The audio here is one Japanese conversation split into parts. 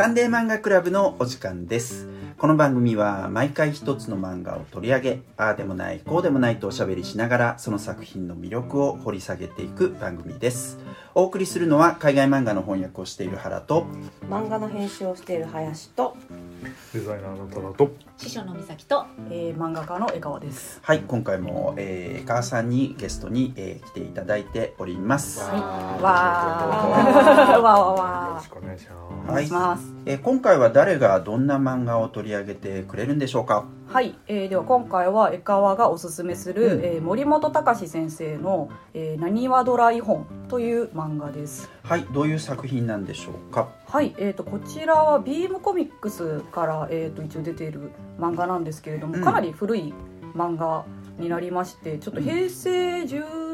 サンデー漫画クラブのお時間です。この番組は毎回一つの漫画を取り上げああでもないこうでもないとおしゃべりしながらその作品の魅力を掘り下げていく番組です。お送りするのは海外漫画の翻訳をしている原と漫画の編集をしている林と、デザイナーの多田と師匠の美咲とえー、漫画家の江川です。はい今回も、えー、江川さんにゲストに、えー来ていただいております、はい。わーわわーわよろわしくお願いしー。ます。えー今回は誰がどんな漫画を取り上げてくれるんでしょうか？はい、えー、では今回は江川がおすすめする、うん。えー森本隆先生の「えー、なにわドライ本」という漫画です。はいどういう作品なんでしょうか？はい、えー、とこちらはビームコミックスから、えー、と一応出ている漫画なんですけれども、うん。かなり古い漫画になりましてちょっと平成10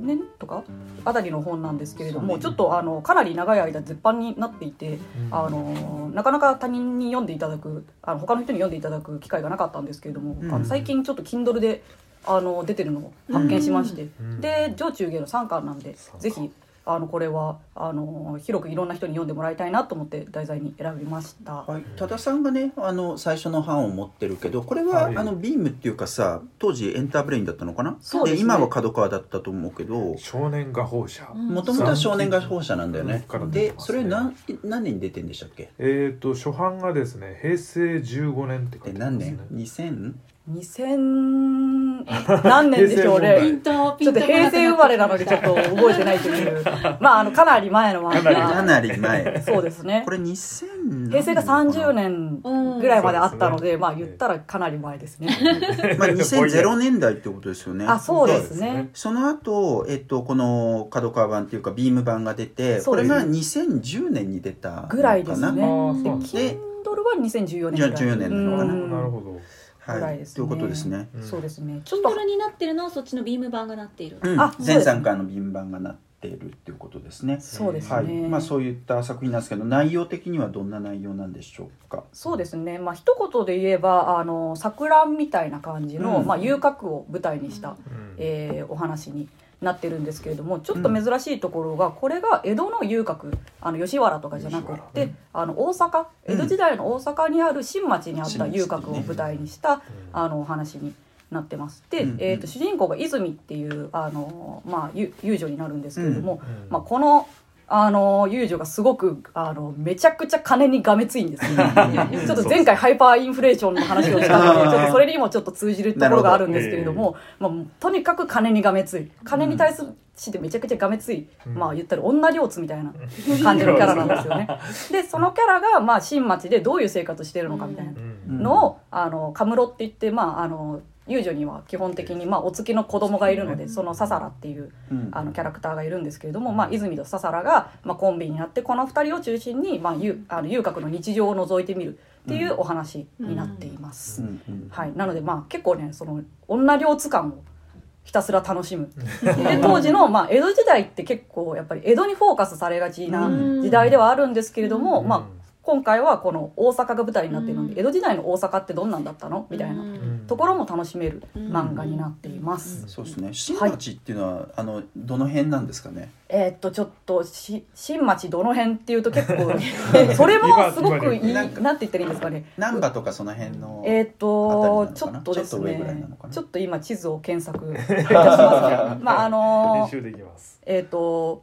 年とかあたりの本なんですけれども、ね。ちょっとあのかなり長い間絶版になっていて、あのなかなか他人に読んでいただくあの他の人に読んでいただく機会がなかったんですけれども、うん。あの最近ちょっと Kindle であの出てるのを発見しまして、うん。で上中下の3巻なんでぜひあのこれはあの広くいろんな人に読んでもらいたいなと思って題材に選びました。はい、多田さんがねあの最初の版を持ってるけどこれは、はい。あのビームっていうかさ当時エンターブレインだったのかな？そうですね。今は角川だったと思うけど。少年画報社、もともとは少年画報社なんだよね。から出でそれ何何年に出てんでしたっけ？えっ、と初版がですね平成15年って書でいてますね。何年？2000? 2000何年でしょう ねちょっと平成生まれなのでちょっと覚えてないという。まああのかなり前の漫かか画なり前。そうですね。これ2000平成が30年年ぐらいまであったので、ねまあ言ったらかなり前ですね。まあ2000年代ってことですよね。あ、そうですそうですね。ね。その後、えっと、この角川版っていうかビーム版が出てこれが2010年に出たぐらいですね。で Kindle は2014年ぐらい。14年なのかな？うん。なるほど、はいぐらいですね。ということですね。うん。そうですね。ちょっとになってるのはそっちのビーム版がなっている、うん。あそうです。全3巻のビーム版がなっているっていうことですね。そうですね。はい。まあ、そういった作品なんですけど内容的にはどんな内容なんでしょうか？そうですね。まあ一言で言えばあの桜みたいな感じの、うん。まあ遊郭を舞台にした、うん。えーお話になってるんですけれどもちょっと珍しいところが、これが江戸の遊郭あの吉原とかじゃなくって、あの大阪江戸時代の大阪にある新町にあった遊郭を舞台にした、あのお話になってます。で、うん。えー、と主人公が泉っていうあの、まあ、ゆ遊女になるんですけれども、うん。まあ、このあの遊女がすごくあのめちゃくちゃ金にがめついんですよ。ね ちょっと前回ハイパーインフレーションの話をしたので ちょっとそれにもちょっと通じるところがあるんですけれどもまあ、とにかく金にがめつい。金に対するしてめちゃくちゃがめつい、うん。まあ言ったら女両津みたいな感じのキャラなんですよね。でそのキャラがまあ新町でどういう生活してるのかみたいなうん。のを、あのカムロって言ってまああの遊女には基本的に、まあ、お付きの子供がいるのでそのササラっていううん。あのキャラクターがいるんですけれども、まあ、泉とササラが、まあ、コンビになってこの2人を中心に、まあ、遊あの遊郭の日常を覗いてみるっていうお話になっています。はい、なのでまあ結構ねその女両津感をひたすら楽しむ。で当時の、まあ、江戸時代って結構やっぱり江戸にフォーカスされがちなうん。時代ではあるんですけれども、うん。まあ、今回はこの大阪が舞台になっているので、うん。江戸時代の大阪ってどんなんだったの？みたいな。うん。ところも楽しめる漫画になっています。そうですね。新町っていうのは、あのどの辺なんですかね？えーっとちょっとし新町どの辺っていうと結構 それもすごくいいなんて言ったらいいんですかね。難波とかその辺のえーっとちょっとですねちょっと今地図を検索 いたしますね。まああの練ー習できます。えーっと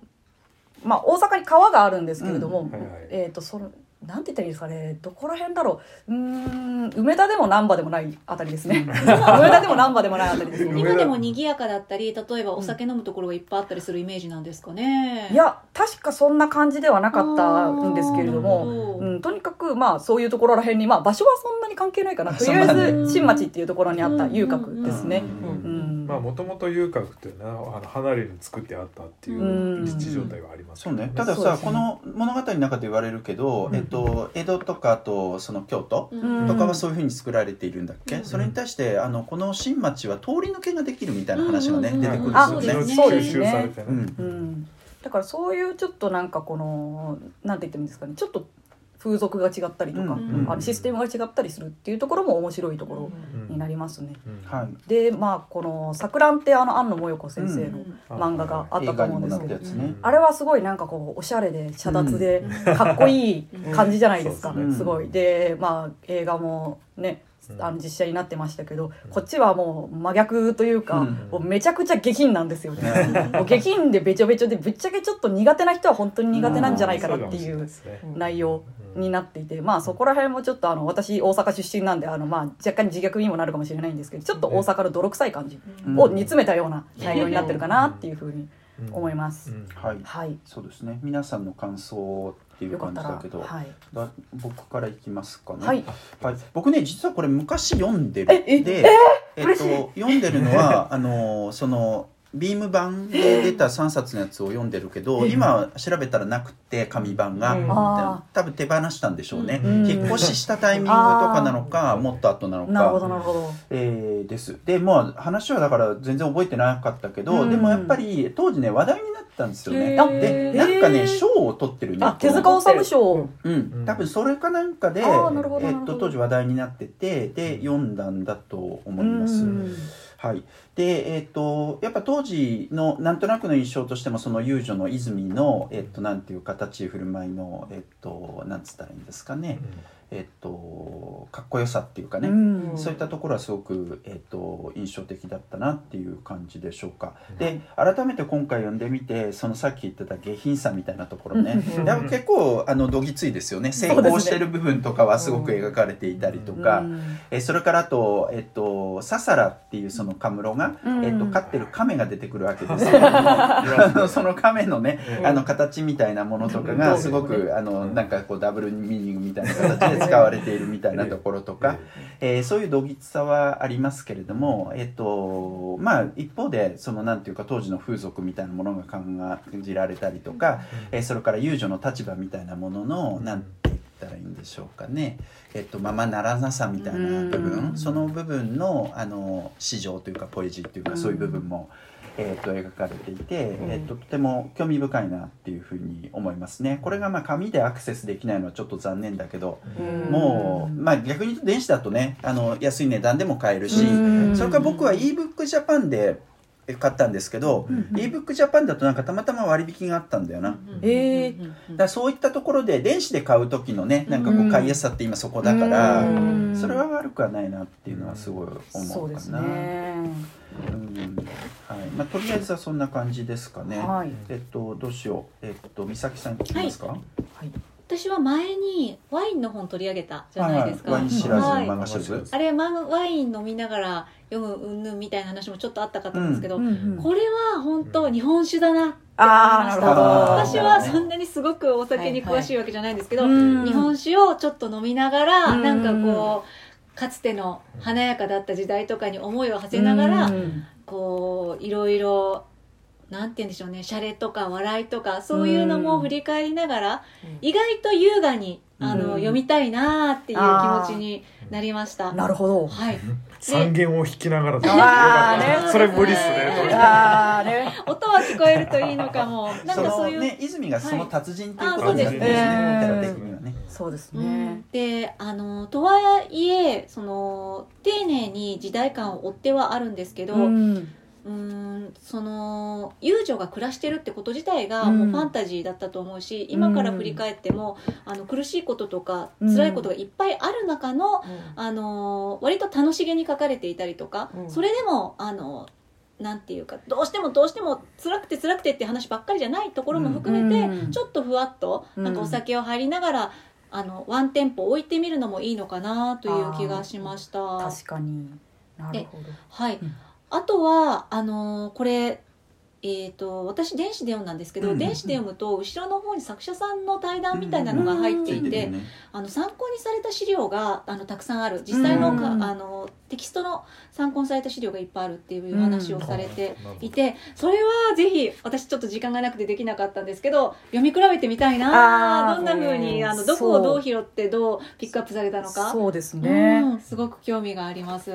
まあ大阪に川があるんですけれども、うん。はいはい。えーっとそのなんて言ったらいいですかね。どこら辺だろう。うーん梅田でも難波でもないあたりですね。梅田でも難波でもないあたりですね。今でも賑やかだったり例えばお酒飲むところがいっぱいあったりするイメージなんですかね。いや確かそんな感じではなかったんですけれども、もうん、とにかくまあそういうところらへんに、まあ、場所はそんなに関係ないかな。とりあえず新町っていうところにあった遊郭ですね。うんうんまあもともと遊郭っていうのはあの離れに作ってあったっていううん。立地状態はあります。よそうね。ただそうですね。さこの物語の中で言われるけど、うん。えっと、江戸とかあとその京都うん。とかはそういうふうに作られているんだっけ、うん。それに対してあのこの新町は通り抜けができるみたいな話がね、うん。出てくるんあですよね。そうですね。吸収されてね、だからそういうちょっとなんかこのなんて言ってもいいんですかね。ちょっと風俗が違ったりとか、うんあのシステムが違ったりするっていうところも面白いところうんになりますね。でまあこの「錯乱」ってあの庵野もよこ先生のうん。漫画があったと思うんですけどあれはすごいなんかこうおしゃれで遮奪でかっこいい感じじゃないですか、うん。すごい。でまあ映画もねあの実写になってましたけどこっちはもう真逆というか、うん。もうめちゃくちゃ下品なんですよね、もう下品でべちょべちょでぶっちゃけちょっと苦手な人は本当に苦手なんじゃないかなっていう内容になっていて、まあそこら辺もちょっとあの私大阪出身なんであのまあ若干自虐にもなるかもしれないんですけどちょっと大阪の泥臭い感じうん。を煮詰めたような内容になってるかなっていうふうに思います。うん。はい。はい、そうですね。皆さんの感想っていう感じだけど、はい、だ僕からいきますかね。はい、はい、僕ね実はこれ昔読んでるええで、えっと、読んでるのは あのそのビーム版で出た3冊のやつを読んでるけど今調べたらなくて紙版が、うん。あ多分手放したんでしょうね、うん引っ越ししたタイミングとかなのかもっと後なのなるほかどなるほど。えーです。でまあ話はだから全然覚えてなかったけど、うん。でもやっぱり当時ね話題になったんですよね。でなんかね賞を取ってるねあ手塚治虫賞。うん、多分それかなんかで、えっと当時話題になっててで読んだんだと思います。うん。はい、でえっとやっぱ当時のなんとなくの印象としてもその遊女の泉の、えっと、なんていう形振る舞いの、えっと、なんつったらいいんですかね、えっと、かっこよさっていうかね、うん。そういったところはすごく、えっと印象的だったなっていう感じでしょうか。で改めて今回読んでみてそのさっき言ってた下品さみたいなところね。うん。やっぱ結構あのどぎついですよね。成そうですね。功してる部分とかはすごく描かれていたりとか、うん。えそれからあと、えっと、ササラっていうそのカムロが、うん。えっと、飼ってる亀が出てくるわけですけどもあの その亀のねあの形みたいなものとかがすごくあのなんかこうダブルミーニングみたいな形で使われているみたいなところとか。えーそういうどぎつさはありますけれども、えっとまあ、一方でそのなんていうか当時の風俗みたいなものが感じられたりとか、えーそれから遊女の立場みたいなもののなんて言ったらいいんでしょうかね、えっと、ままならなさみたいな部分、うん。その部分のあの市場というかポエジーというかそういう部分も、えっと描かれていて、えっと、とても興味深いなっていうふうに思いますね。これがまあ紙でアクセスできないのはちょっと残念だけど、うん。もう、まあ、逆に言うと電子だとねあの安い値段でも買えるし、うん。それから僕は ebook Japan で買ったんですけど、ebook Japan だとなんかたまたま割引があったんだよな。だかえらそういったところで電子で買う時のねなんかこううん買いやすさって今そこだから、うんそれは悪くはないなっていうのはすごい思そうかな。ね。うんはいまあ、とりあえずはそんな感じですかね。はい。えっとどうしようえっと美咲さん聞きますか？はい。私は前にワインの本取り上げたじゃないですか、ワイン知らずはい漫画知らず。あれワイン飲みながら読むうんぬんみたいな話もちょっとあったかと思うんですけど、うんうんこれは本当日本酒だなって。私はそんなにすごくお酒に詳しいわけじゃないんですけど、うん日本酒をちょっと飲みながら、うんなんかこうかつての華やかだった時代とかに思いを馳せながら、うん。こういろいろなんて言うんでしょうねシャレとか笑いとかそういうのも振り返りながら、意外と優雅にあの、うん。読みたいなっていう気持ちになりました。なるほど。はい、三弦を弾きながら。であーね。それ無理っすね。ああね。音は聞こえるといいのかも。なんそかそういう、のね泉がその達人っていうはいことになってるんですね、そうですね。であのとはいえその丁寧に時代感を追ってはあるんですけど、うんうんその遊女が暮らしてるってこと自体がうん。もうファンタジーだったと思うし、今から振り返ってもあの苦しいこととかうん。辛いことがいっぱいある中の、あの割と楽しげに書かれていたりとか、うん。それでもあのなんていうかどうしてもどうしても辛くて辛くてって話ばっかりじゃないところも含めて、うん。ちょっとふわっとなんかお酒を入りながら、あのワンテンポ置いてみるのもいいのかなという気がしました。確かに。なるほど。はい、うんあとはあのーこれえー、と私電子で読んだんですけど、うん。電子で読むと後ろの方に作者さんの対談みたいなのが入っていて、ついてるねあの参考にされた資料があのたくさんある。実際のか、うん。あのテキストの参考にされた資料がいっぱいあるっていう話をされてうんいて、それはぜひ私ちょっと時間がなくてできなかったんですけど読み比べてみたいなどんな風にう。んあのどこをどう拾ってどうピックアップされたのか。そうですね。うんすごく興味があります。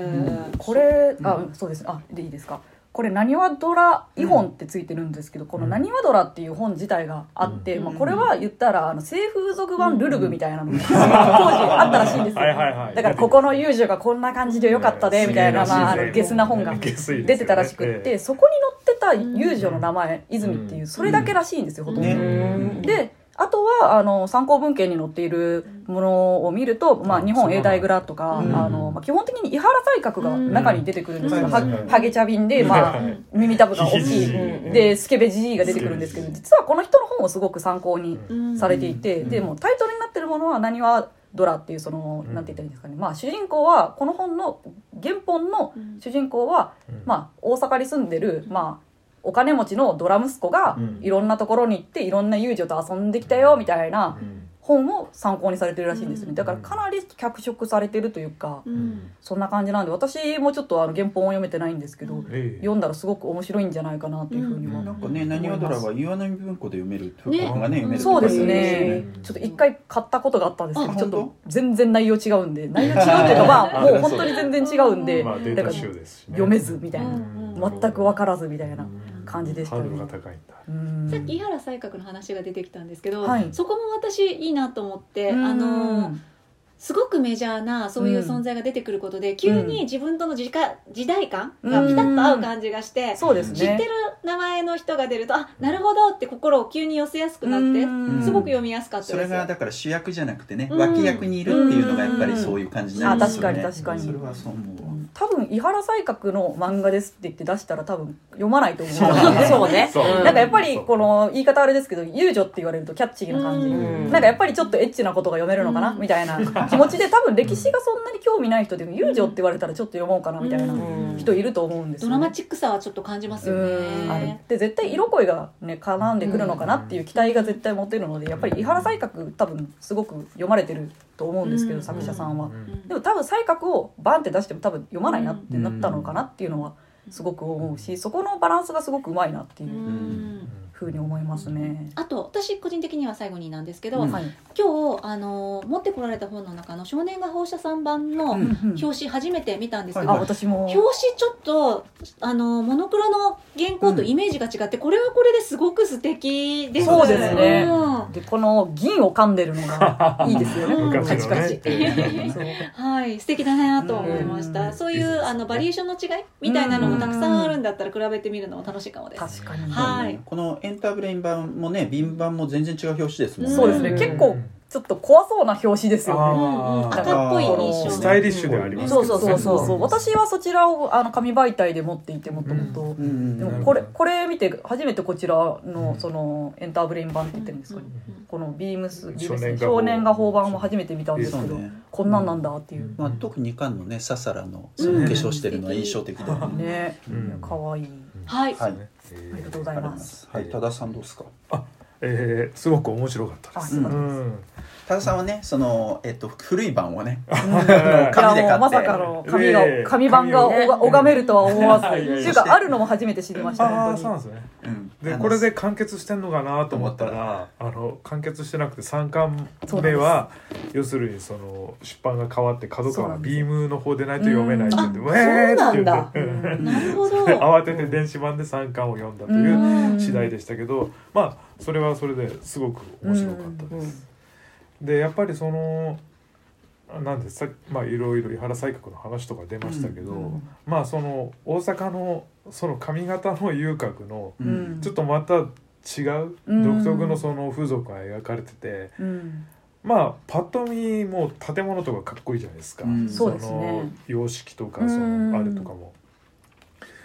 これ、あ、そうです。ね。あ、でいいですか？これ「なにわドラ絵本」ってついてるんですけど、この「なにわドラ」っていう本自体があって、うん。まあ、これは言ったらあの性風俗版ルルブみたいなのが当時あったらしいんですよ、はいはいはい。だからここの遊女がこんな感じでよかったでみたいな、まあ、あのゲスな本が出てたらしくって、そこに載ってた遊女の名前、泉っていうそれだけらしいんですよほとんど。ねであとはあの参考文献に載っているものを見ると、まあ、日本英大蔵とか、うん。あのまあ、基本的に伊原才覚が中に出てくるんですけど、ハゲチャビンで、まあはい、耳たぶが大きい、うんでスケベジジイが出てくるんですけど実はこの人の本をすごく参考にうん。されていて、でもタイトルになってるものは「なにわドラ」っていうその、うん。なんて言ったらいいんですかね、まあ、主人公はこの本の原本の主人公は、うん。まあ、大阪に住んでる、まあ、お金持ちのドラ息子がうん。いろんなところに行っていろんな遊女と遊んできたよみたいなうん。本を参考にされてるらしいんですよね。うんだからかなり脚色されてるというかうん。そんな感じなんで私もちょっとあの原本を読めてないんですけどええ。読んだらすごく面白いんじゃないかなというふうにはなんかね、なにわドラは岩波文庫で読めるとね。本がね、読めるってそうですね。うん。ちょっと一回買ったことがあったんですけどあちょっと全然内容違うんで。内容違うっていうかまあもう本当に全然違うんで。まあデータ集ですしね。読めずみたいな。うん。全く分からずみたいな感じでしたハねードルが高いんだ。うん。さっき井原才覚の話が出てきたんですけど、はい。そこも私いいなと思って、うん。あのすごくメジャーなそういう存在が出てくることで、急に自分との時間時代感がピタッと合う感じがして、そうですね。知ってる名前の人が出るとあなるほどって心を急に寄せやすくなって、うん。すごく読みやすかったですそれがだから主役じゃなくてね、うん。脇役にいるっていうのがやっぱりそういう感じになりますよね。あ確かに確かに。それはそう思うわ。多分伊原才覚の漫画ですって言って出したら多分読まないと思う そうね。なんかやっぱりこの言い方あれですけど遊女って言われるとキャッチーな感じうん。なんかやっぱりちょっとエッチなことが読めるのかなみたいな。気持ちで多分歴史がそんなに興味ない人でも遊女って言われたらちょっと読もうかなみたいなうん。人いると思うんですドよね。ラマチックさはちょっと感じますよね。で絶対色恋がね絡んでくるのかなっていう期待が絶対持てるのでやっぱり伊原才覚多分すごく読まれてると思うんですけどうん。作者さんは。うん。でも多分才覚をバンって出しても多分読まないなってなったのかなっていうのはすごく思うしそこのバランスがすごくうまいなっていう。うんふうに思いますね。あと私個人的には最後になんですけど、うん。はい。今日あの持ってこられた本の中の「少年が放射3番」のうん表紙初めて見たんですけど、あ私も。表紙ちょっとあのモノクロの原稿とイメージが違って、これはこれですごく素敵です。そうですね。うん。でこの銀を噛んでるのが いいですよね。カチカチ。はい。素敵だなと思いました、うん。そういうあのバリエーションの違いみたいなのもたくさんあるんだったら比べてみるのも楽しいかもです。確かに、はい。このエンターブレイン版もね、ビン版も全然違う表紙ですもんね。そうですね。結構ちょっと怖そうな表紙ですよね。赤っぽい印象スタイリッシュではありますけどそうそうそうそう。私はそちらをあの紙媒体で持っていてもともと。でうん。もこれこれ見て初めてこちらのそのエンターブレイン版って言ってるんですかね、うん。このビームスビームス少年画報少年画報版も初めて見たんですけど、ね。こんなんなんだっていう、まあ、特に2巻のね、ササラのその化粧してるのは印象的だよね。ね、うん。かわいいはい、はい。ありがとうござありがとうございいまます。す。はい、多田さんどうですか？えーすごく面白かったです。うん多田さんはね、その、えっと、古い版をね、い 紙で買って。まさかの紙が、ええ紙版が拝めるとは思わず、っていうかあるのも初めて知りましたああそうなんですね。でこれで完結してんのかなと思ったらあの完結してなくて3巻目は要するにその出版が変わって角川ビームの方でないと読めないって言ってうん。ウェーって言あって。うんなるほど。慌てて電子版で3巻を読んだといううん。次第でしたけどまあそれはそれですごく面白かったです。でやっぱりそのなんでさまあいろいろ井原才覚の話とか出ましたけど、うんまあその大阪のその髪型の遊郭のううん。んちょっとまた違ううん独特のその風俗が描かれてて、うん。まあパッと見もう建物とかかっこいいじゃないですか、うん。その様式とかうんそのあれとかも。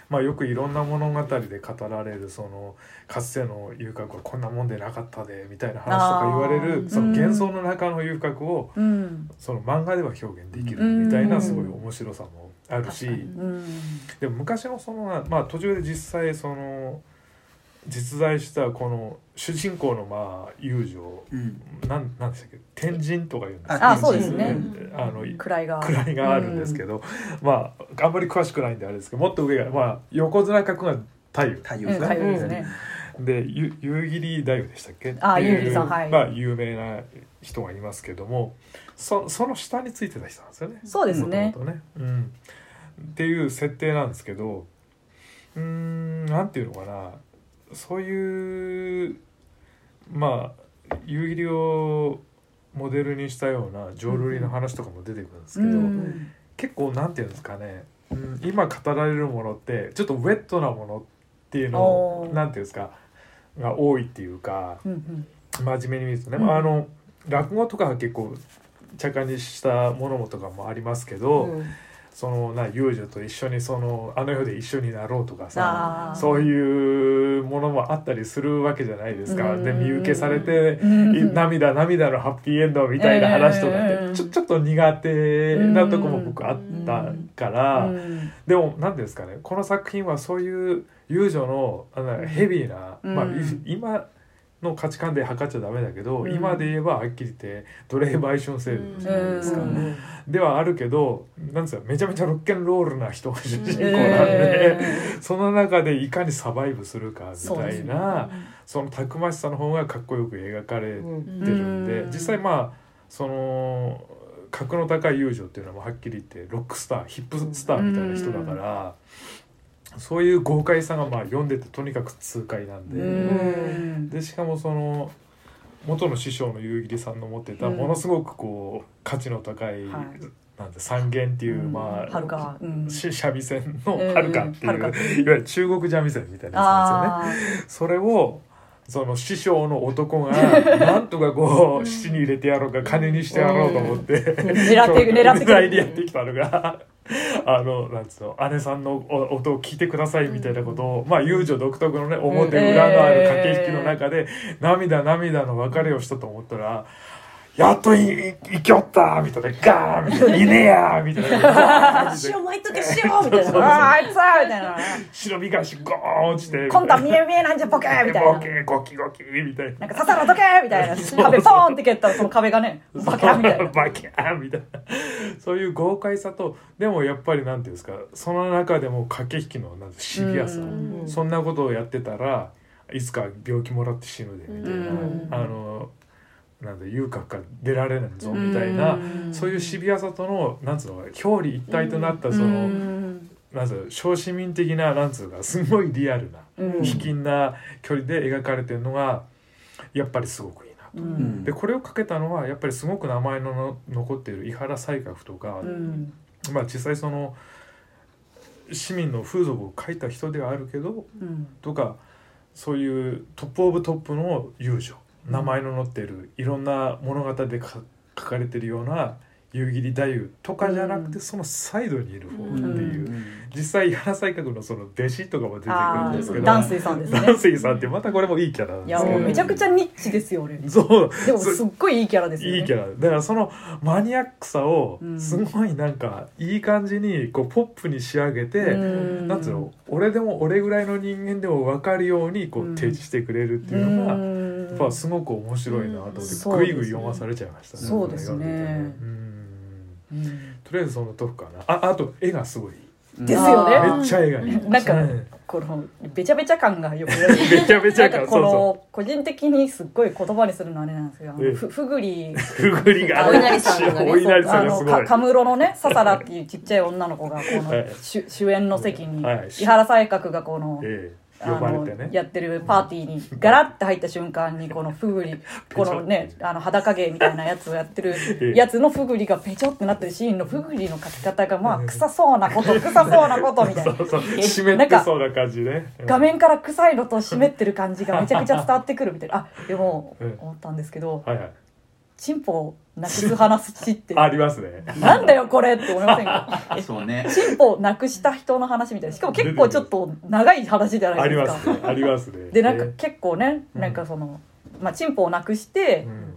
まあ、よくいろんな物語で語られるそのかつての遊郭はこんなもんでなかったでみたいな話とか言われるその幻想の中の遊郭をうん。その漫画では表現できるみたいなうん。すごい面白さもあるし。でも昔のそのまあ途中で実際その実在したこの主人公のまあ遊女うん。なんなんでしたっけ？天神とか言うんですああそうですね。あの位が位があるんですけど、まああんまり詳しくないんであれですけどもっと上がまあ横綱格が太夫。うん、うん、太陽さん太陽ですね、でゆ夕霧太夫でしたっけ？あっていう夕霧さんはい。まあ有名な人がいますけどもそその下についてた人なんですよね。そうですね。ね、うん、っていう設定なんですけどうーんなんていうのかなそういうまあ夕霧をモデルにしたような浄瑠璃の話とかも出てくるんですけど、うん。結構なんていうんですかね、うん、今語られるものってちょっとウェットなものっていうのをなんていうんですかが多いっていうかうんうん。真面目に見るとね、うん。まああの落語とかは結構茶化にしたものもとかもありますけど、うんそのな遊女と一緒にそのあの世で一緒になろうとかさそういうものもあったりするわけじゃないですか。うん。で見受けされてうん。涙涙のハッピーエンドみたいな話とかってうん。ちょちょっと苦手なとこも僕あったから、うん。でも何ですかね。この作品はそういう遊女のあのヘビーな、うん。まあ、今の価値観で測っちゃダメだけど、うん。今で言えばはっきり言って奴隷売春制度じゃないですか。うん。ではあるけどなんですかめちゃめちゃロッケンロールな人が主人公なんで、えその中でいかにサバイブするかみたいなそのたくましさの方がかっこよく描かれてうんるんで、うん。実際まあその格の高い友情っていうのははっきり言ってロックスターヒップスターみたいな人だから、そういう豪快さがまあ読んでてとにかく痛快なんで。うん。でしかもその元の師匠の夕霧さんの持ってたうん。ものすごくこう価値の高い、はい。なんて三元っていう、うん。まあ三味線のうんはるかっていう、いわゆる中国三味線みたいなやつなんですよね。あそれをその師匠の男が なんとかこう七に入れてやろうか金にしてやろうと思って、狙って狙ってくる。狙いでやってきたのが あのなんつうの姉さんのお音を聞いてくださいみたいなことを、まあ遊女独特のね表裏のある駆け引きの中で、涙涙の別れをしたと思ったら。やっとい生きよったみたいな。ガーンみたいな。いねえやみたいな。塩巻いとけ塩みたいな。あいつはみたいな。忍び返しゴーン落ちて。今度は見え見えなんじゃボケーみたいな。ボケゴキゴキみたいな。なんか刺さるとけみたいな。壁ポーンって蹴ったらその壁がねバキャーみたいな。バキャーみたいな。そういう豪快さとでもやっぱりなんていうんですか。その中でも駆け引きのなんてシビアさ。うん。そんなことをやってたらいつか病気もらって死ぬでみたいな、うん。あのなんだ遊郭から出られないぞみたいな、うん。そういうシビアさとのなんつうの表裏一体となったその、うん。なんつうの小市民的ななんつうかすごいリアルなうん。卑近な距離で描かれてるのがやっぱりすごくいいなと。うん。でこれをかけたのはやっぱりすごく名前のの残っている井原西閣とか、うん。まあ実際その市民の風俗を書いた人ではあるけどうん。とかそういうトップオブトップの遊女名前の載っているいろんな物語でか書かれてるような夕霧太夫とかじゃなくて、うん。そのサイドにいる方ってう。ん。いう、実際井原西閣のその弟子とかも出てくるあんですけど。ーダンスイさんですね。ダンスイさんってまたこれもいいキャラなんいですけどやもうめちゃくちゃニッチですよ俺でそうもすっごいいいキャラですよね。いいキャラ。だからそのマニアックさをうん。すごいなんかいい感じにこうポップに仕上げて、うん。なんつうの俺でも俺ぐらいの人間でも分かるようにこううん。提示してくれるっていうのが、うんぱすごく面白いなと思って、うん。ぐいぐい読まされちゃいましたね。そうですね。とりあえずそのとこかなああと絵がすごい。ですよね。めっちゃ絵がいい。なんかうんこのべちゃべちゃ感がよく。出るめちゃめちゃなんかこの個人的にすっごい言葉にするのはあれなんですけふふぐり。うふぐりがお稲荷さんがねお稲荷さあんがすごい。カムロのねササラっていうちっちゃい女の子がこの、はい。主主演の席に、はい。伊原西閣がこの、ええあのてね。やってるパーティーにガラッて入った瞬間にこのふぐりこのねあの裸芸みたいなやつをやってる。ええ。やつのふぐりがペチョってなってるシーンのふぐりの描き方がまあ臭そうなこと 臭そうなことみたいな。そうそう。え湿ってそうな感じね。うん。画面から臭いのと湿ってる感じがめちゃくちゃ伝わってくるみたいな。あでもうん思ったんですけどはいはいチンポをなくす話ってありますね。なんだよこれって思いませんか？そうね。チンポをなくした人の話みたいな。しかも結構ちょっと長い話じゃなありいですか。ますね。ありますね。でなんかえ結構ねうん。なんかその、まあ、チンポをなくしてえ、うん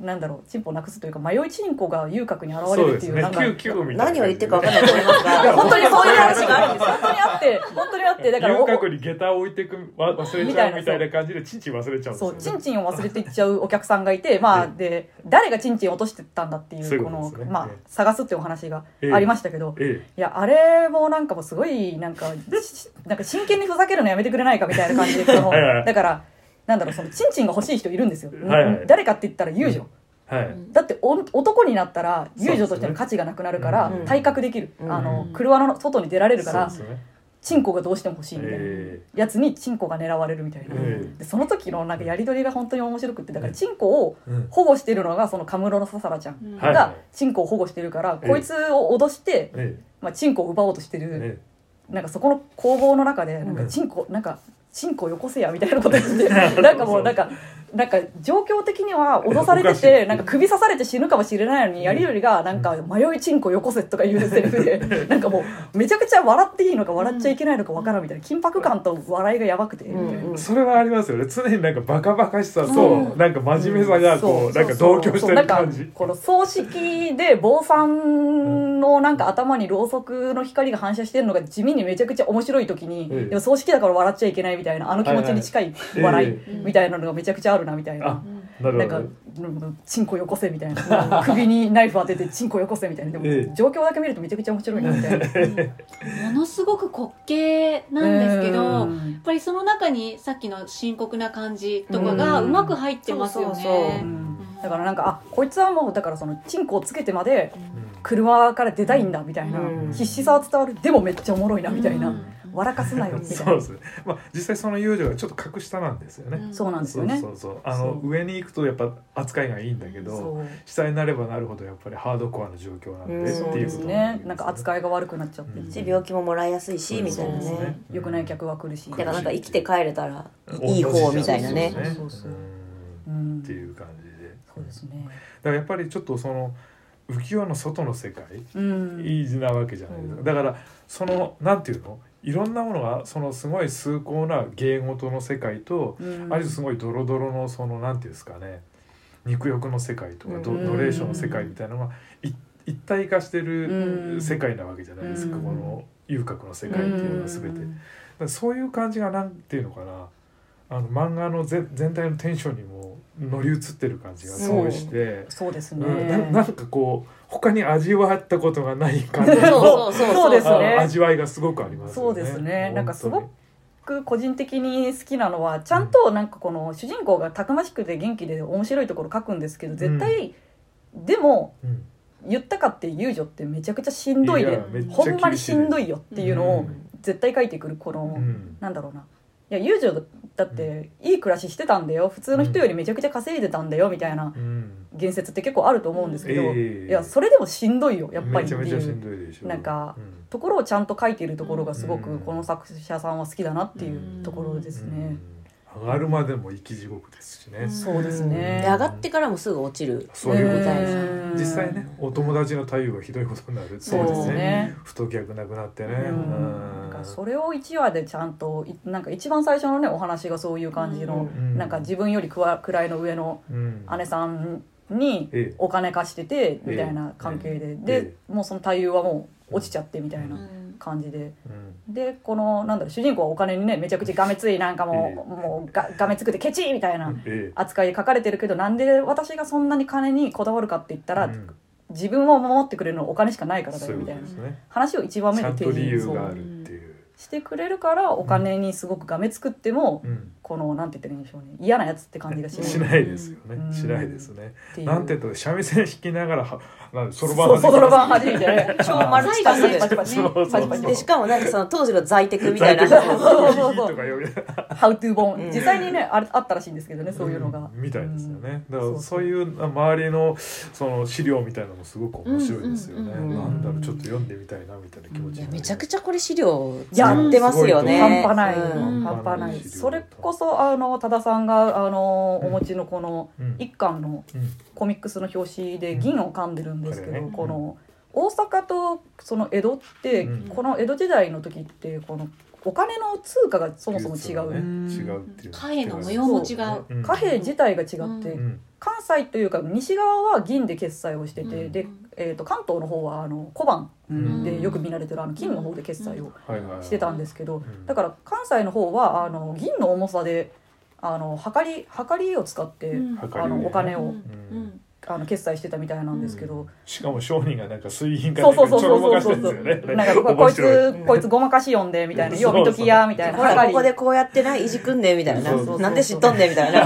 なんだろうチンポをなくすというか迷いチンコが遊郭に現れるっていうなんか何を言ってるか分からないと思いますが。本当にそういう話があるんですよ。本当にあって本当にあってだからお遊郭に下駄を置いてくわ忘れちゃうみたいな感じでチンチン忘れちゃうんそうチンチンを忘れていっちゃうお客さんがいて まあで誰がチンチンを落としてったんだっていそういううこのまあええ探すっていうお話がええありましたけどえいやあれもなんかもうすごいなんかしなんか真剣にふざけるのやめてくれないかみたいな感じでだからなんだろうそのチンチンが欲しい人いるんですよ、はいはい。誰かって言ったら遊女、えはい。だってお男になったら遊女としての価値がなくなるからそうですね。体格できる、うん。あの車の外に出られるから、チンコがどうしても欲しいみたいな。えやつにチンコが狙われるみたいな、えでその時のなんかやり取りが本当に面白くってだからチンコを保護してるのがそのカムロのササラちゃんがチンコを保護してるから、ええ。こいつを脅して、え。まあ、チンコを奪おうとしてる、ええ。なんかそこの攻防の中でなんかうん。チンコ、なんかチンコよこせやみたいなこと言って なんかもうなんかなんか状況的には脅されててなんか首刺されて死ぬかもしれないのにやりよりがなんか迷いチンコよこせとかいうセリフでなんかもうめちゃくちゃ笑っていいのか笑っちゃいけないのかわからんみたいな緊迫感と笑いがやばくて。うんそれはありますよね常になんかバカバカしさと、なんか真面目さがこう、なんか同居してる感じこの葬式で坊さんのなんか頭にろうそくの光が反射してるのが地味にめちゃくちゃ面白い時に、でも葬式だから笑っちゃいけないみたいなあの気持ちに近い笑いみたいなのがめちゃくちゃあるなみたいあな。なんかチンコよこせみたいな。首にナイフ当ててチンコよこせみたいな。でも、ええ。状況だけ見るとめちゃくちゃ面白いなみたいな。ものすごく滑稽なんですけど、やっうんぱりその中にさっきの深刻な感じとかがうまく入ってますよね。う。んだからなんかあこいつはもうだからそのチンコをつけてまでうん。車から出たいんだみたいな、うん。必死さは伝わる。でもめっちゃおもろいなみたいな、うん笑かすなよ みたいな。そうですね、まあ、実際その遊女がちょっと格下なんですよね、うん。そうなんですよね。そうそうあのそう。上に行くとやっぱ扱いがいいんだけど下になればなるほどやっぱりハードコアの状況なんで、うんっていうことね。なんかい扱いが悪くなっちゃってうん。し病気ももらいやすいしみたいなね。そうですね良くない客は来るし。だからなんか生きて帰れたらうん。いい方みたいなね。っていう感じで。そうですね。だからやっぱりちょっとその浮世の外の世界うん。いいなわけじゃないですか、うん。だからそのなんていうの？いろんなものがそのすごい崇高な芸事の世界と、うん。ある種すごいドロドロのそのなんていうんですかね肉欲の世界とかド,、うん。奴隷商の世界みたいなのがい一体化してうるん世界なわけじゃないですか、うん。この遊郭の世界っていうのは全て。そういう感じがなんていうのかなあの漫画の全全体のテンションにも乗り移ってる感じがすごいして、そうですうんなねなんかこう他に味わったことがない感じの そうそうそうですね。あ味わいがすごくありますよね。そうですね。なんかすごく個人的に好きなのはちゃんとなんかこの主人公がたくましくて元気で面白いところ書くんですけど絶対、でも当にうん言ったかって遊女ってめちゃくちゃしんどい。でほんまにしんど厳いよっていうのを絶対書いてくるこの、うん。なんだろうないや遊女だっていい暮らししてたんだよ。普通の人よりめちゃくちゃ稼いでたんだよみたいなうん。言説って結構あると思うんですけど、ええいやそれでもしんどいよ。やっぱり。っていうなんかうん。ところをちゃんと書いているところがすごうん。くこの作者さんは好きだなっていうところですね。うん上がるまでも生き地獄ですしね、うん。そうですね。で上がってからもすぐ落ちる。そういうことみたいなうん。実際ねお友達の太夫がひどいことになるそうですね。太客なくなってね、なんかそれを1話でちゃんといなんか一番最初のねお話がそういう感じの、うん。なんか自分よりくわ位の上のうん。姉さんにええ。お金貸しててみたいな関係で、えでもうその太夫はもう落ちちゃってみたいな感じで。うんでこのなんだろう主人公はお金にねめちゃくちゃがめついなんかもう,、ええ。もうががめつくてケチーみたいなえ扱いで書かれてるけどなんで私がそんなに金にこだわるかって言ったら、えうん。自分を守ってくれるのはお金しかないからだよみたいな。ね。話を一番目ちゃで提示してくれるからお金にすごくがめつくっても、うんこのなんて言ったらいいんでしょうね。嫌なやつって感じがしない。しないですよね、うん。しないですね、う。なんて言ったら三味線弾きながらは なんそろばんそろばん弾いて 超マルチタでしかもなんかその当時の在テクみたいな。ハウトゥー本、うん。実際にねあれあったらしいんですけどねそういうのが、んみたいですよね、うん。だからそういう周りのその資料みたいなのもすごく面白いですよね、うん。うん。うんなんだろうちょっと読んでみたいなみたいな気持ちめちゃくちゃこれ資料いや使ってますよね。半端ない、うん。半端ない。うんそれこそあの多田さんがあのお持ちのこのうん。一巻のうん。コミックスの表紙で銀を噛んでるんですけど、うんこの大阪とその江戸って、うん。この江戸時代の時ってこのお金の通貨がそもそも違う、ね。違う貨幣の模様も違う。う。ん。貨幣自体が違って、うん。関西というか西側は銀で決済をしてて、うん。で、えー、と関東の方はあの小判うん。でよく見られてるあの金の方で決済をしてたんですけど、ん。だから関西の方はあの銀の重さであの測り測りを使って、あのお金をうんあの決済してたみたいなんですけど、しかも商人がなんか水銀かそうなんそうそうかちょろそうそう。そうまかしてるんですよね。なんかここいつこいつごまかし読んでみたいな。よう見ときやみたいな。ここでりこうやってな、いじくんねみたいな。そうそうそう。なんで知っとんねみたいな。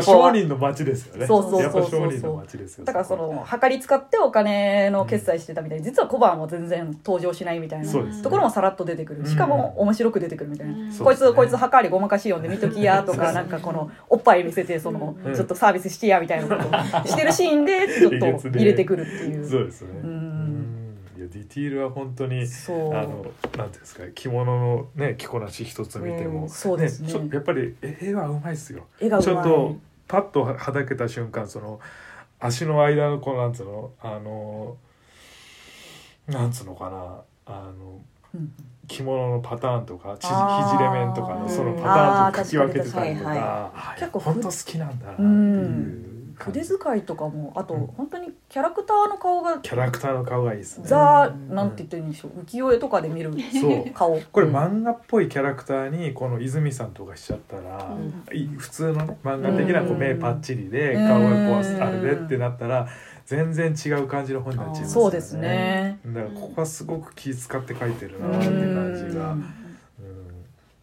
商人の街ですよねそうそうそうそうやっぱ商人の街ですよだからその計り使ってお金の決済してたみたいに実は小判も全然登場しないみたいなところもさらっと出てくるしかも面白く出てくるみたいな、うんこいつこいつ計りごまかし読んで見ときやとかなんかこのおっぱい見せてそのうんちょっとサービスしてやみたいなことをしてるシーンでちょっと入れてくるっていう。そうですね。うん。うん。いやディティールは本当にあのなんていうんですか着物のね着こなし一つ見ても、うんそうですね。ちょやっぱり絵絵はうまいですよ。絵がうまい。ちょっとパッとはだけた瞬間その足の間のこのなんつうのあのなんつうのかなあのうん。着物のパターンとかちあー。肘レメンとかのそのパターンとか書き分けてたりとか。結構本当好きなんだなってう。いう筆使いとかもあとうん。本当にキャラクターの顔がキャラクターの顔がいいですね。ザなんて言ってるんでしょう。浮世絵とかで見るそう。顔。これ漫画っぽいキャラクターにこの泉さんとかしちゃったら、うん。い普通のね漫画的なこううん。目パッチリでうん。顔がこうあれでってなったら全然違う感じの本になっちゃいますよね。そうですね。だからここはすごく気使って描いてるなって感じが、うん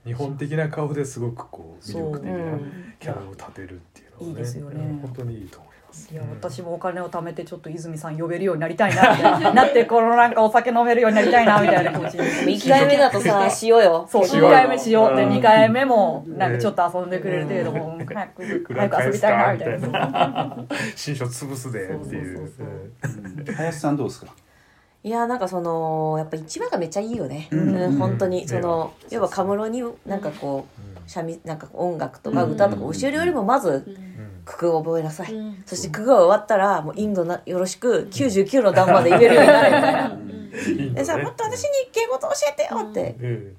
日本的な顔ですごくこう魅力的うなん。キャラを立てるっていうのはねいいですよね。うん本当にいいと思います。いやうん。私もお金を貯めてちょっと泉さん呼べるようになりたいなみたいな。なってこのなんかお酒飲めるようになりたいなみたいな気持ちに1回目だとさ、塩よ。そう。しよう1回目しようってうん2回目もなんかちょっと遊んでくれる程度も早く早く遊びたいなみたいな。な 新書潰すでっていう。林さんどうですか？いやなんかそのやっぱ一話がめっちゃいいよね、ううんん本当に。うん。そのうん。要はカムロになんかこうん。う三味なんか音楽とか歌とか教えるよりもまずうん。九九を覚えなさい、うん。そして九九が終わったらもうインドなよろしく99の段まで言えるようになるみたいな。いいん。だねでさもっと私に敬語と教えてよって、え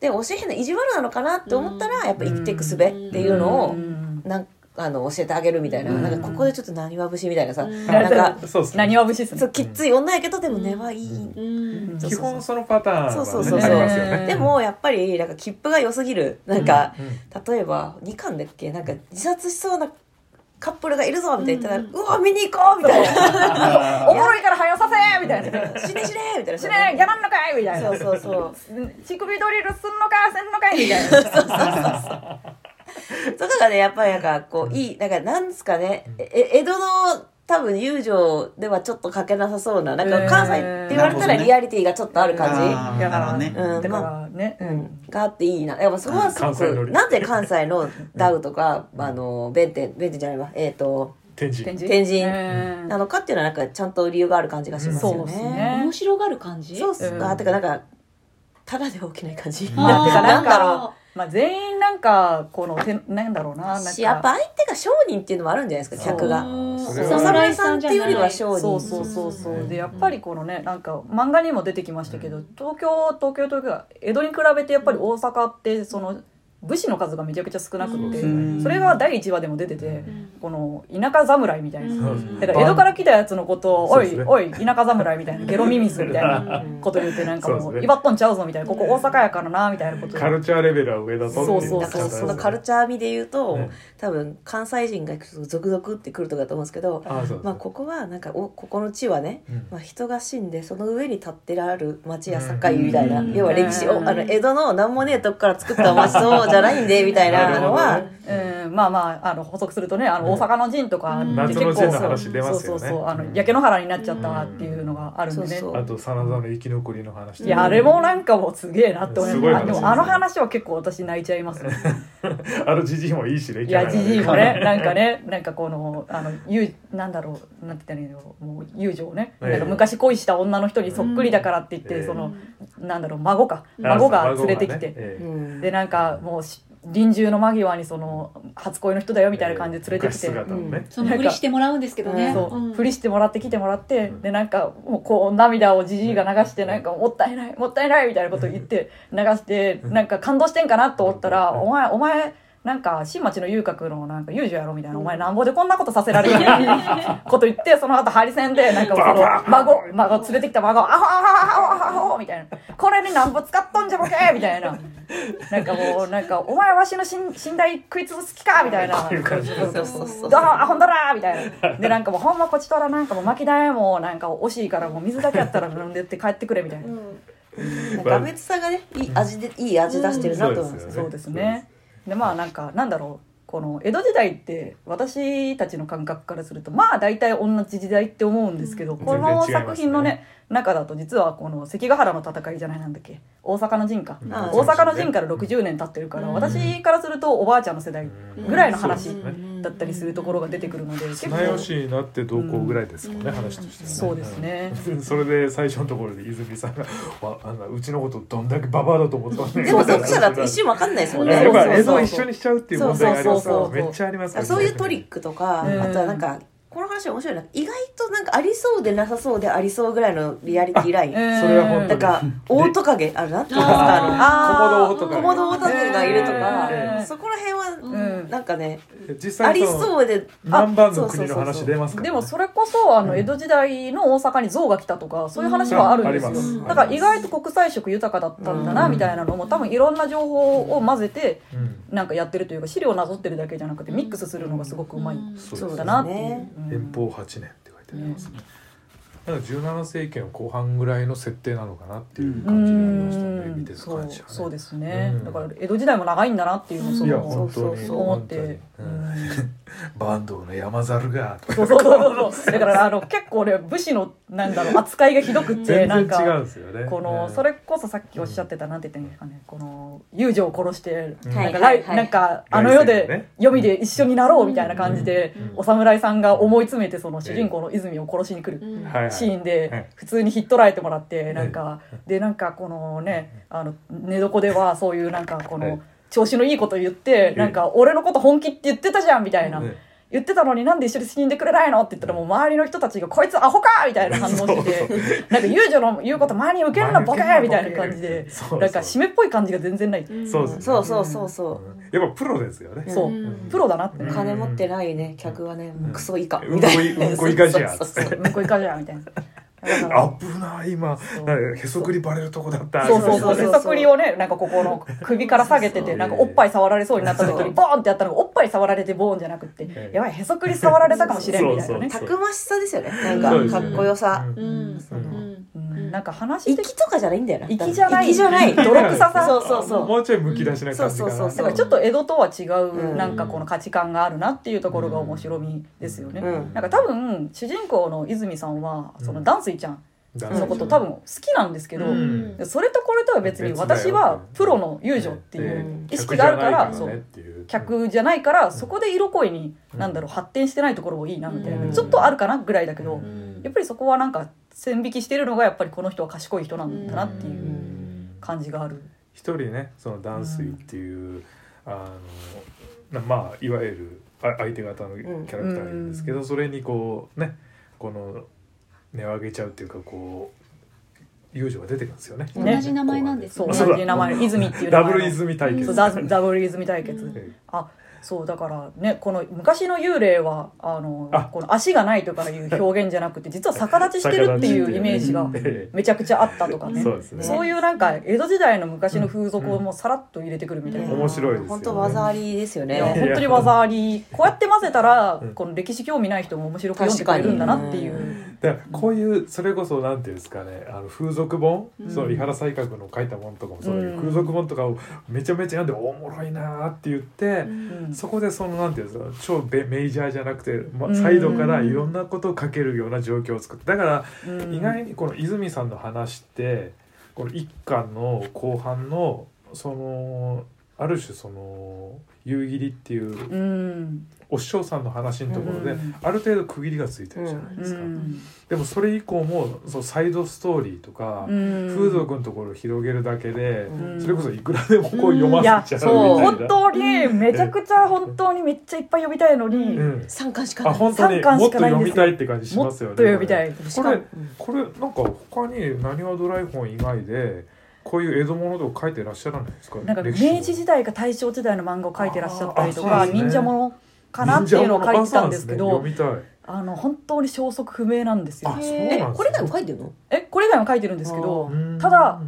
で教えへんの意地悪なのかなって思ったらやっぱ生きていく術っていうのをうん。なんあの教えてあげるみたいな,、うん。なんかここでちょっとなにわ節みたいなさ、うん。なんかえそうですね。何は節そうきっつい女やけどでも根はいい、うん。うん。基本そのパターンはねそうそうそうありますようでもやっぱりなんか切符が良すぎる。なんか、うん。例えば2巻だっけ？なんか自殺しそうなカップルがいるぞみたいな言ったら、ううんわ見に行こうみたいな。おもろいから早させみたいな。死ね死ねみたいな。しねやらんのかい？みたいな。そうそうそう。乳首ドリルすんのかせんのかい？みたいな。そ こがねやっぱりなんかこういいなんかなんですかねえ江戸の多分友情ではちょっと書けなさそうななんか関西って言われたらリアリティがちょっとある感じ、あーだからね。うんだからね、うん、があっていいな。やっぱそこはすごく、なんで関西のダウとか、あの、弁天、弁天じゃないわ、えっ、と、天神。天神。なのかっていうのはなんかちゃんと理由がある感じがしますよそうですね。ね面白がる感じ？そうっす。うん。あ、てかなんか、ただでは起きない感じ。なんだろうまあ、全員なんかこのてなんだろうななんか。し、やっぱ相手が商人っていうのもあるんじゃないですか、客が。お侍さんっていうよりは商人。そうそうそうそう。でやっぱりこのねなんか漫画にも出てきましたけど東京東京東京江戸に比べてやっぱり大阪ってその武士の数がめちゃくちゃ少なくってうん。それが第1話でも出ててこの田舎侍みたいな。うん。だから江戸から来たやつのことを「おいおい田舎侍」みたいな「ゲロミミズ」みたいなこと言ってなんかもう「そうですね。威張っとんちゃうぞ」みたいな「ここ大阪やからな」みたいなことカルチャーレベルは上だとっていそうそうだからそのカルチチャー味で言うと、うん。多分関西人が行くとゾクゾクってくるとかだと思うんですけど、あそうまあ、ここはなんかおここの地はね、うん。まあ、人が死んでその上に立ってられる町や境みたいな、うん。要は歴史をうん。あの江戸の何もねえとこから作った町そうじゃないんでみたいなのは、うん、まあまああの補足するとねあの大阪の陣とかって夏の陣の話出ますよね。そうそうそうあの焼け野原になっちゃったっていうのがあるんでね、あと真田の生き残りの話いやあれもなんかもうすげえなって思いますでもあの話は結構私泣いちゃいますね。あのじじいもいいしねいやじじいもねなんかねなんかこのあのゆなんだろうなんて言ったらいいのもう友情をね、ええ。なんか昔恋した女の人にそっくりだからって言って、うんそのなんだろう孫か。あ孫が連れてきて、でなんかもうし臨終の間際にその初恋の人だよみたいな感じで連れてきて、そのふりしてもらうんですけどね。そう、ん。ふりしてもらって来てもらって、でなんかもうこう涙をじじいが流してなんかもったいないもったいないみたいなことを言って流してなんか感動してんかなと思ったら「お前お前なんか新町の遊郭のなんか遊女やろ」みたいな「お前なんぼでこんなことさせられる？んや」こと言ってその後ハリセンでなんかその孫孫連れてきた孫が「あはははははアホみたいな。これになんぼ使っとんじゃボケ？みたいな。なんかもうなんかお前わしのしん寝台食いつぶす気か？みたいな。こういう感じそうそうそうそう。どうアホんだらみたいな。でなんかもうほんまこっちとらなんかもう巻き台もなんか惜しいからもう水だけやったら飲んでって帰ってくれみたいな、画別さがねいい味でいい味出してるなと思いますうん。そうですねでまあなんかなんだろう。この江戸時代って私たちの感覚からするとまあ大体同じ時代って思うんですけど、この作品のね中だと実はこの関ヶ原の戦いじゃないなんだっけ？大阪の陣か、うん。あ大阪の陣から60年経ってるから、私からするとおばあちゃんの世代ぐらいの話そうですねだったりするところが出てくるので結綱吉になってどうこうぐらいですもんね、うん話としてはねそうですね。うん。それで最初のところで泉さんが「わあのうちのことどんだけババアだと思ったのね」でも読者だと一瞬わかんないですもんね。だから映像そうそうそう。を一緒にしちゃうっていう問題がありますそうそうそうそうめっちゃありますからね。そういうトリックとか、うん。あとはなんかこの話面白いな。意外となんかありそうでなさそうでありそうぐらいのリアリティライン、えーそれは本当に。なんかオオトカゲ。あるなっていうんですかあのコモドオオトカゲコモドオオトカゲがいるとか、えーそこら辺は、んなんかね実あり際そうで何番のあ国の話出ますからねでもそれこそあの江戸時代の大阪に象が来たとかそういう話はあるんですよ、うん。だから意外と国際色豊かだったんだなみたいなのも多分いろんな情報を混ぜてうん。なんかやってるというか資料をなぞってるだけじゃなくてミックスするのがすごくうまい。そうだなっていう遠方8年って書いてありますね。だから17世紀の後半ぐらいの設定なのかなっていう感じになりましたね。見てる感じはね。そうですね、うん。だから江戸時代も長いんだなっていうのそうそう思って、う。ん。坂東の山猿がとかそうそうそうそう。だからあの結構ね武士のなんだろう扱いがひどくって全なんか然違うんですよね。このうんそれこそさっきおっしゃってたなんて言ってんですかねこの遊女を殺してうん。なんか来はいはい。はいなんかあの世で読みで一緒になろうみたいな感じでうん。お侍さんが思い詰めてその主人公の泉を殺しに来るシーンはい。で普通にひっ捕らえてもらってなんかでなんかこのねあの寝床ではそういうなんかこはい。の調子のいいこと言ってなんか俺のこと本気って言ってたじゃんみたいな。ね言ってたのになんで一緒に死んでくれないのって言ったらもう周りの人たちがこいつアホかみたいな反応しててなんか遊女の言うこと周りに受けるなボケみたいな感じでなんか締めっぽい感じが全然ない。そうそうそうそうそう。うんやっぱプロですよね。そう。うん。プロだなって。金持ってないね。客はね、うんクソ以下。うん。こみたいうん。こ以下じゃうそうそう向こう行かじゃん。みたいな危ない今。へそくりバレるとこだった。そうそうそうそう。へそくりをねなんかここの首から下げててなんかおっぱい触られそうになった時にボーンってやったのがおっぱい触られてボーンじゃなくってええ。やばいへそくり触られたかもしれんみたいなね。たくましさですよねなんかかっこよさ、うん。なんか話的粋とかじゃないんだよな粋じゃない。粋じゃない。泥臭さ。そうそうそう。もうちょいむき出しな感じかな。そうそうそうだからちょっと江戸とは違ううん。なんかこの価値観があるなっていうところが面白みですよね。うん。なんか多分主人公の泉さんはその淡水ちゃん。のことうん多分好きなんですけど、うん。それとこれとは別に私はプロの遊女っていううん意識があるから客じゃないそう。っていう。客じゃないからそこで色恋になんだろう発展してないところもいいなみたいな。うん。ちょっとあるかなぐらいだけどうん。やっぱりそこはなんか線引きしてるのがやっぱりこの人は賢い人なんだなっていううん。感じがある。一人ねその断水っていう、あのなまあいわゆるあ相手方のキャラクターがいるんですけど、それにこうねこの値を上げちゃうっていうかこう友情が出てくるんですよね。同じ名前なんですそうね同じ名前泉っていう名前の。ダブル泉対決。そうダブダブル泉対決、えあそうだからねこの昔の幽霊はあのあ。この足がないとかいう表現じゃなくて実は逆立ちしてるっていうイメージがえめちゃくちゃあったとかね。そうですね。そういうなんか江戸時代の昔の風俗をもうさらっと入れてくるみたいな、うん面白いですよね。本当技ありですよね。本当に技あり。こうやって混ぜたらうん。この歴史興味ない人も面白く読んでくれるんだなっていうだからこういうそれこそなんていうんですかねあの風俗本、うん。その井原西角の書いた本とかもそういう、うん。風俗本とかをめちゃめちゃ読んでおもろいなーって言って、うん。そこでそのなんていうんですか超ベメジャーじゃなくて、まうん。サイドからいろんなことを書けるような状況を作ってだからうん。意外にこの泉さんの話ってこの一巻の後半のそのある種その夕霧っていううんお師匠さんの話のところで、うんある程度区切りがついてるじゃないですか。うんでもそれ以降もそうサイドストーリーとか、うん。風俗のところを広げるだけで、うん。それこそいくらでもこう読まいやせちゃそううみたいな。本当にめちゃくちゃ本当にめっちゃいっぱい読みたいのに、うん、3巻しかない。あ本当に三巻もっと読みたいって感じしますよね。読みたいこれこれなんか他になにわドラえ本以外でこういう江戸物とか書いてらっしゃらないですか？なんか明治時代か大正時代の漫画を描いてらっしゃったりとあか、忍者ものかなっていうのを書いてたんですけどあの本当に消息不明なんですよ。えこれ以外も書いてるの？えこれ以外も書いてるんですけどうん。ただ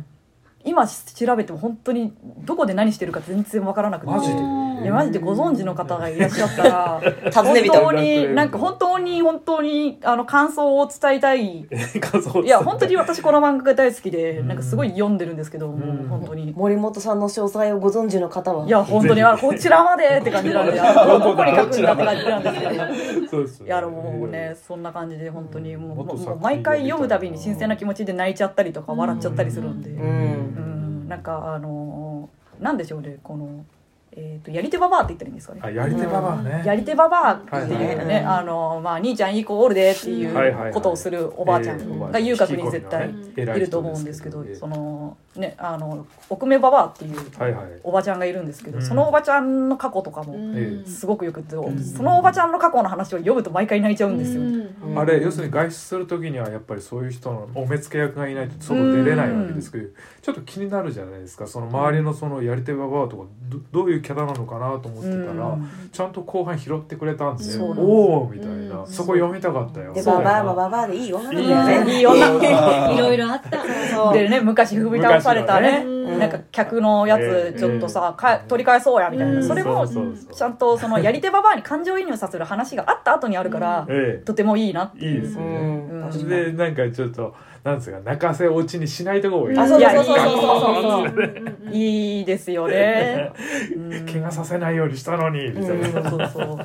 今調べても本当にどこで何してるか全然わからなくて。マジで？いやマジでご存知の方がいらっしゃったら 尋ね人本当になんか本当に本当にあの感想を伝えたい。画像い。や本当に私この漫画が大好きでうん。なんかすごい読んでるんですけどもう本当に。森本さんの詳細をご存知の方はいや本当にあこちらまでって感じなんで あのどこに書くんだって感じなんですけど。そうですよいやもうねそんな感じで本当にもうもう毎回読むたびに新鮮な気持ちで泣いちゃったりとか笑っちゃったりするんで。ううん。ん。なんかあのなんでしょうねこのえー、とやり手ババアって言ったらいいんですかね。あやり手ババアね。やり手ババアっていうはいね、はいあのまあ兄ちゃんいい子おるでっていうことをするおばあちゃんが遊郭に絶対いいると思うんですけどそのねあの奥目ババアっていうはいはい。おばちゃんがいるんですけど、うん。そのおばちゃんの過去とかもえすごくよくて、ん。そのおばちゃんの過去の話を読むと毎回泣いちゃうんですよ、うん。あれ要するに外出する時にはやっぱりそういう人のお目付け役がいないと外出れないわけですけどちょっと気になるじゃないですか。その周りのそのやり手ババアとかどどういうキャラなのかなと思ってたらうん。ちゃんと後半拾ってくれたんでおおみたいな。うん。そこ読みたかったよ。でババアもババアでいい女だいいよね。ね。いい女いろいろあった。でね昔踏み倒されたね。なんか客のやええ。つちょっとさ、か取り返そうやみたいな、うん。それもちゃんとそのやり手ババアに感情移入させる話があった後にあるから、えとてもいいなってえいいですね。ん。うん。でなんかちょっとなんですか泣かせ落ちにしないとこがい。いあそうそうそうそうそう。いいいですよね、うん。怪我させないようにしたのにみたいな。そうそうそう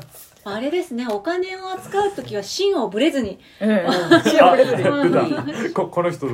あれですねお金を扱う時は芯をぶれずに。うん。うん塩ブレずに。ここの人だ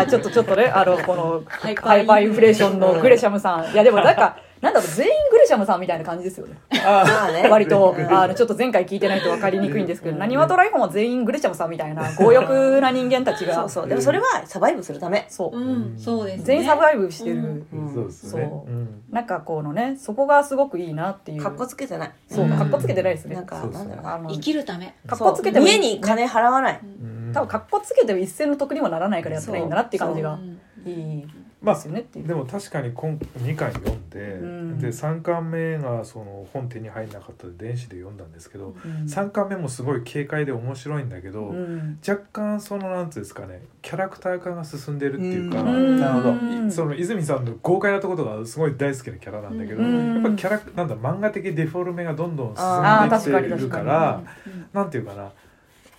あーちょっとちょっとねあのこのハイパーハインフレーションのグレシャムさん。いやでもなんかなんだろう全員シャムさんみたいな感じですよね。まあね割とあのちょっと前回聞いてないと分かりにくいんですけどなにわとライフも全員グレシャムさんみたいな強欲な人間たちが。そうそう。でもそれはサバイブするため。そううん。そうですね。全員サバイブしてる、うん。そうですね。そう。うん。なんかこのねそこがすごくいいなっていう。かっこつけてない。そう。かっこつけてないですね。なんかなんだろう。あの生きるため。かっこつけてもいい。家に金払わない。うん。多分かっこつけても一銭の得にもならないからやったらいいんだなっていう感じが。うん。いいまあでも確かに今2巻読んで、ん。で3巻目がその本手に入んなかったんで電子で読んだんですけど、うん。3巻目もすごい軽快で面白いんだけど、うん。若干そのなんつうんですかねキャラクター化が進んでるっていうか、うん。なるほど。うん。その泉さんの豪快なところがすごい大好きなキャラなんだけど、うん。やっぱキャラなんだ漫画的デフォルメがどんどん進んできている確から確かなんていうかな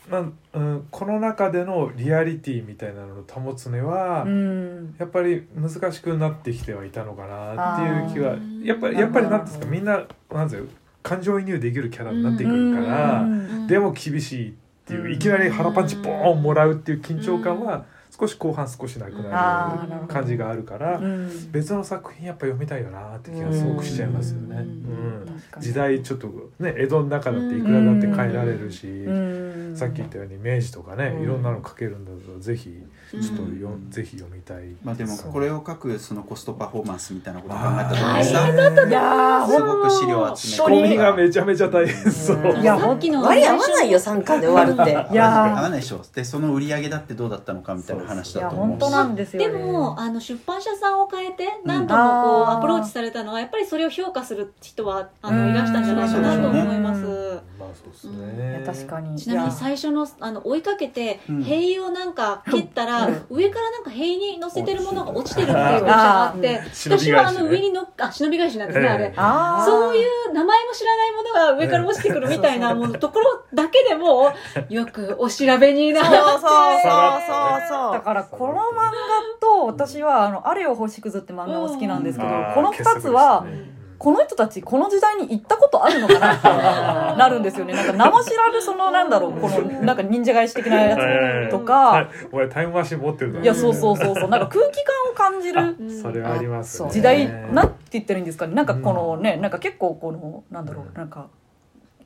なん、うん、この中でのリアリティみたいなのを保つには、うん。やっぱり難しくなってきてはいたのかなっていう気はやっぱりやっぱりなんですかみんななんですよ感情移入できるキャラになってくるから、うん。でも厳しいっていう、うんいきなり腹パンチボーンもらうっていう緊張感は少し後半少しなくなる感じがあるから、うん。別の作品やっぱ読みたいよなって気がすごくしちゃいますよね。うん。うん。確かに。時代ちょっとね江戸の中だっていくらだって変えられるし、うん。さっき言ったように明治とかね、うん。いろんなの書けるんだったらぜひちょっとよ、うん。ぜひ読みたい。まあでもこれを書くそのコストパフォーマンスみたいなことを考えた時にさすごく資料を集め仕込みがめちゃめちゃ大変そう。いやさっきの割り合わないよ3巻で終わるって。いやー。合わないでしょ。でその売り上げだってどうだったのかみたいな話いやだと思うし。本当なんですよでねもあの出版社さんを変えて何度もこうアプローチされたのはやっぱりそれを評価する人はあのいらしたんじゃないかなと思います。まあそうですいね。や確かに。ちなみに最初のあの追いかけてうん。塀をなんか蹴ったら、うん。上からなんか塀に乗せてるものが落ちてるっていう 描写があってうん私はあの上に乗っ あ忍び返しなんです。ね、あれ。そういう名前も知らないものが上から落ちてくるみたいなものところだけでも よくお調べになって。そうそうそうそうだからこの漫画と私は「あのあれよ星屑」って漫画も好きなんですけどこの2つはこの人たちこの時代に行ったことあるのかなって なるんですよね。なんか名も知らぬそのなんだろうこのなんか忍者返し的なやつとか。お前タイムマシン持ってるいやそうそうそうそう。なんか空気感を感じる。うんそれはありますね。時代なんて言ったらいいんですかね。なんかこのねなんか結構このなんだろうなんか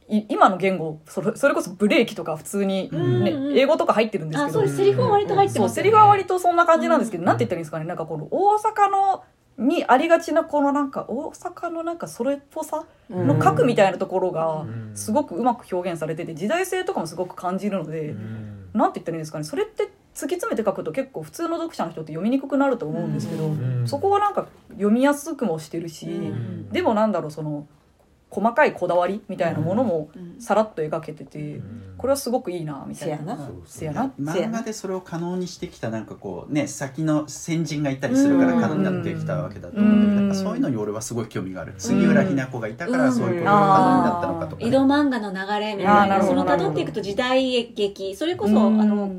い今の言語それそれこそブレーキとか普通に、ねうんうん英語とか入ってるんですけど。あそうです。セリフは割と入ってますよね。セリフは割とそんな感じなんですけど、なんて言ったらいいんですかね。なんかこの大阪のにありがちなこのなんか大阪のなんかそれっぽさの核みたいなところがうん。すごくうまく表現されてて時代性とかもすごく感じるので、うん。なんて言ったらいいんですかね。それって突き詰めて書くと結構普通の読者の人って読みにくくなると思うんですけど、うん。そこはなんか読みやすくもしてるし、うん。でもなんだろうその細かいこだわりみたいなものもうん。さらっと描けてて、これはすごくいいなみたいな。せやな。そうせやな。漫画でそれを可能にしてきたなんかこうね先の先人がいたりするからうん可能になってきたわけだと思うんだけどそういうのに俺はすごい興味がある。杉浦日奈子がいたからうん。そういうことが可能になったのかとかね。井戸漫画の流れみたいな。そなるほどの辿っていくと時代劇それこそ、うん。あの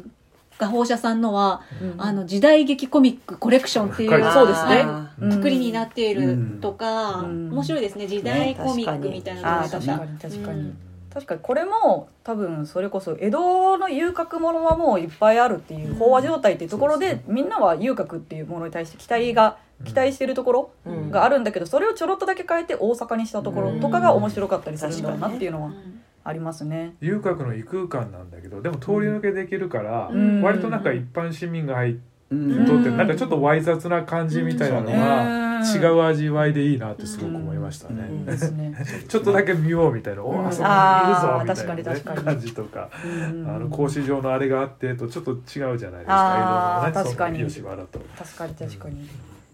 画報社さんのは、うん。あの時代劇コミックコレクションっていうそうですね。あうん作りになっているとか、うん。面白いですね。時代コミックみたいな確かに。確かに、うん。確かに。これも多分それこそ江戸の遊郭ものはもういっぱいあるっていう飽和状態っていうところで、みんなは遊郭っていうものに。対して期待が期待してるところうんがあるんだけどそれをちょろっとだけ変えて大阪に。したところとかが面白かったりするんだろうなっていうのはありますね。遊郭の異空間なんだけどでも通り抜けできるから、うん。割となんか一般市民が入ってうん。とってうんなんかちょっとわい雑な感じみたいなのがうん。違う味わいでいいなってすごく思いましたね。ちょっとだけ見ようみたいな、おうんあそこにいるぞみたいな、感じとか、うん。あの格子状のあれがあってとちょっと違うじゃないですか。確かに。確かに確かに。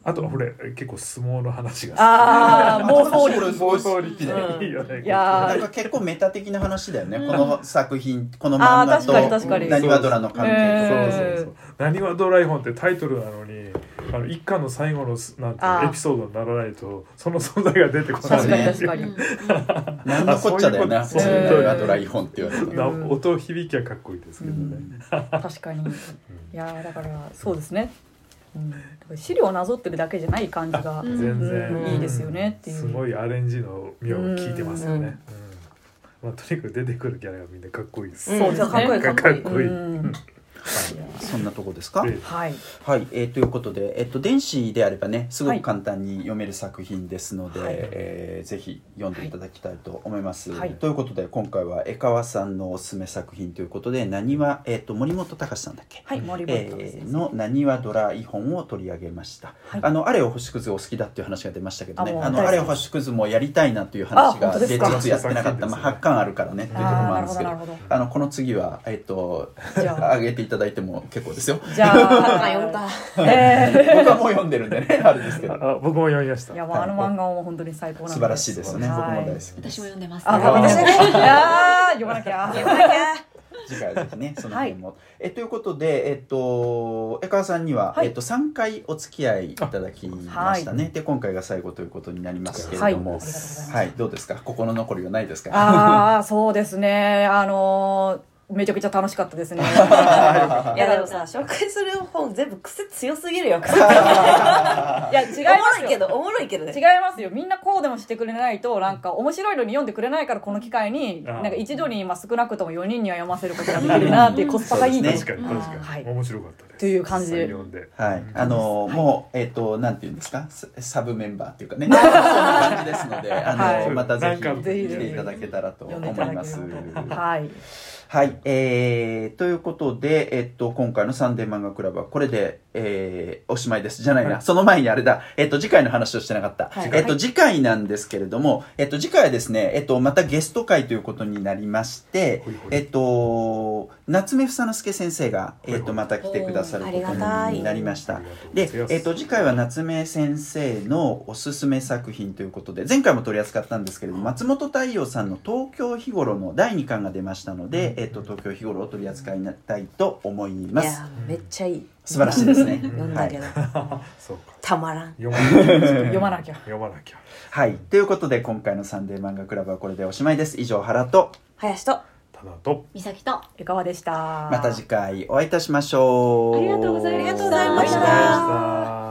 あとこれ結構相撲の話がああ妄想力。妄想力でうん。いいよね、いやなんか結構メタ的な話だよね、うん。この作品この漫画となにわドラの関係そうそうそう「なにわドラえもん」ってタイトルなのにあの一巻の最後のすなんていうのあー。エピソードにならないとその存在が出てこない。確かにね確かに。なんのこっちゃだよな。あそういうことドライ本って言われるとなう。ん。音響きはかっこいいですけどね、確かに。いやーだからそうですね。資料をなぞってるだけじゃない感じが、うん。全然、うんいいですよねっていう。すごいアレンジの妙を聞いてますよね、うん。うん。まあ、とにかく出てくるキャラがみんなかっこいいです、そうですねかっこいいかっこいい。かっこいい。うんそんなとこですか？ではい。はい、えーということで、えっと、電子であればねすごはいく簡単に読める作品ですので、はい。えーぜひ読んでいただきたいと思います。はい。ということで今回は江川さんのおすすめ作品ということで「なにわ」えっと森本隆さんだっけ、はい森本えーの「なにわドライ本」を取り上げました、はい。あのあれを星屑お好きだっていう話が出ましたけどね。あのあれを星屑もやりたいなという話あがで本当ですか？実やってなかった、まあ、8巻あるからねっていうところもあるんですけど。あのこの次は、えっと、上げていただいても結構ですよ。じゃああ読んだ。え僕はもう読んでるんでね。あれですけど。僕も読みました。ーいやあの漫画も本当に最高なんで素晴らしいですね、はい。僕も大好きです。私も読んでます。あ、あ私ね。い。やー読まなきゃ。読まなきゃ次回はぜひねその辺も、えということでえっと江川さんには、はい。えっと3回お付き合いいただきましたね、で今回が最後ということになりますけれはい。ども。はい、どうですか？心残りはないですか？ああ、そうですね。あのーめちゃくちゃ楽しかったですね。い。やでもさ 紹介する本全部癖強すぎるよ。いや、違いますけ。どおもろいけどね。違いますよ。みんなこうでもしてくれないとなんか面白いのに読んでくれないからこの機会になんか一度にまあ少なくとも4人には読ませることができるなっていうコスパがいいね。確かに確かに、はい面白かったです。という感じ。で読んではい、あのもうえっ、となんていうんですか？ササブメンバーっていうかね。そんな感じですのであの、はい。またぜひ来ていただけたらと思います。はいはい、えー、ということで、えっと、今回のサンデー漫画クラブはこれで、えー、おしまいです。じゃないな、はい。その前にあれだ、えっと、次回の話をしてなかった。はい。えっと、次回なんですけれども、えっと、次回はですね、えっと、またゲスト会ということになりましてほいえっと、夏目房之助先生が、えっと、また来てくださることになりました。でえっと、次回は夏目先生のおすすめ作品ということで、前回も取り扱ったんですけれども、松本太陽さんの東京日頃の第2巻が出ましたので、えっと、東京日頃を取り扱いたいと思います。いやめっちゃいい素晴らしいですね。読んだけど。そうか。たまらん。読まなきゃ。読まなきゃ。読まなきゃ。はい。ということで、今回のサンデー漫画クラブはこれでおしまいです。以上、原と、林と。ただと。美咲と。江川でしたまた次回お会いいたしましょう。ありがとうございました。ありがとうございました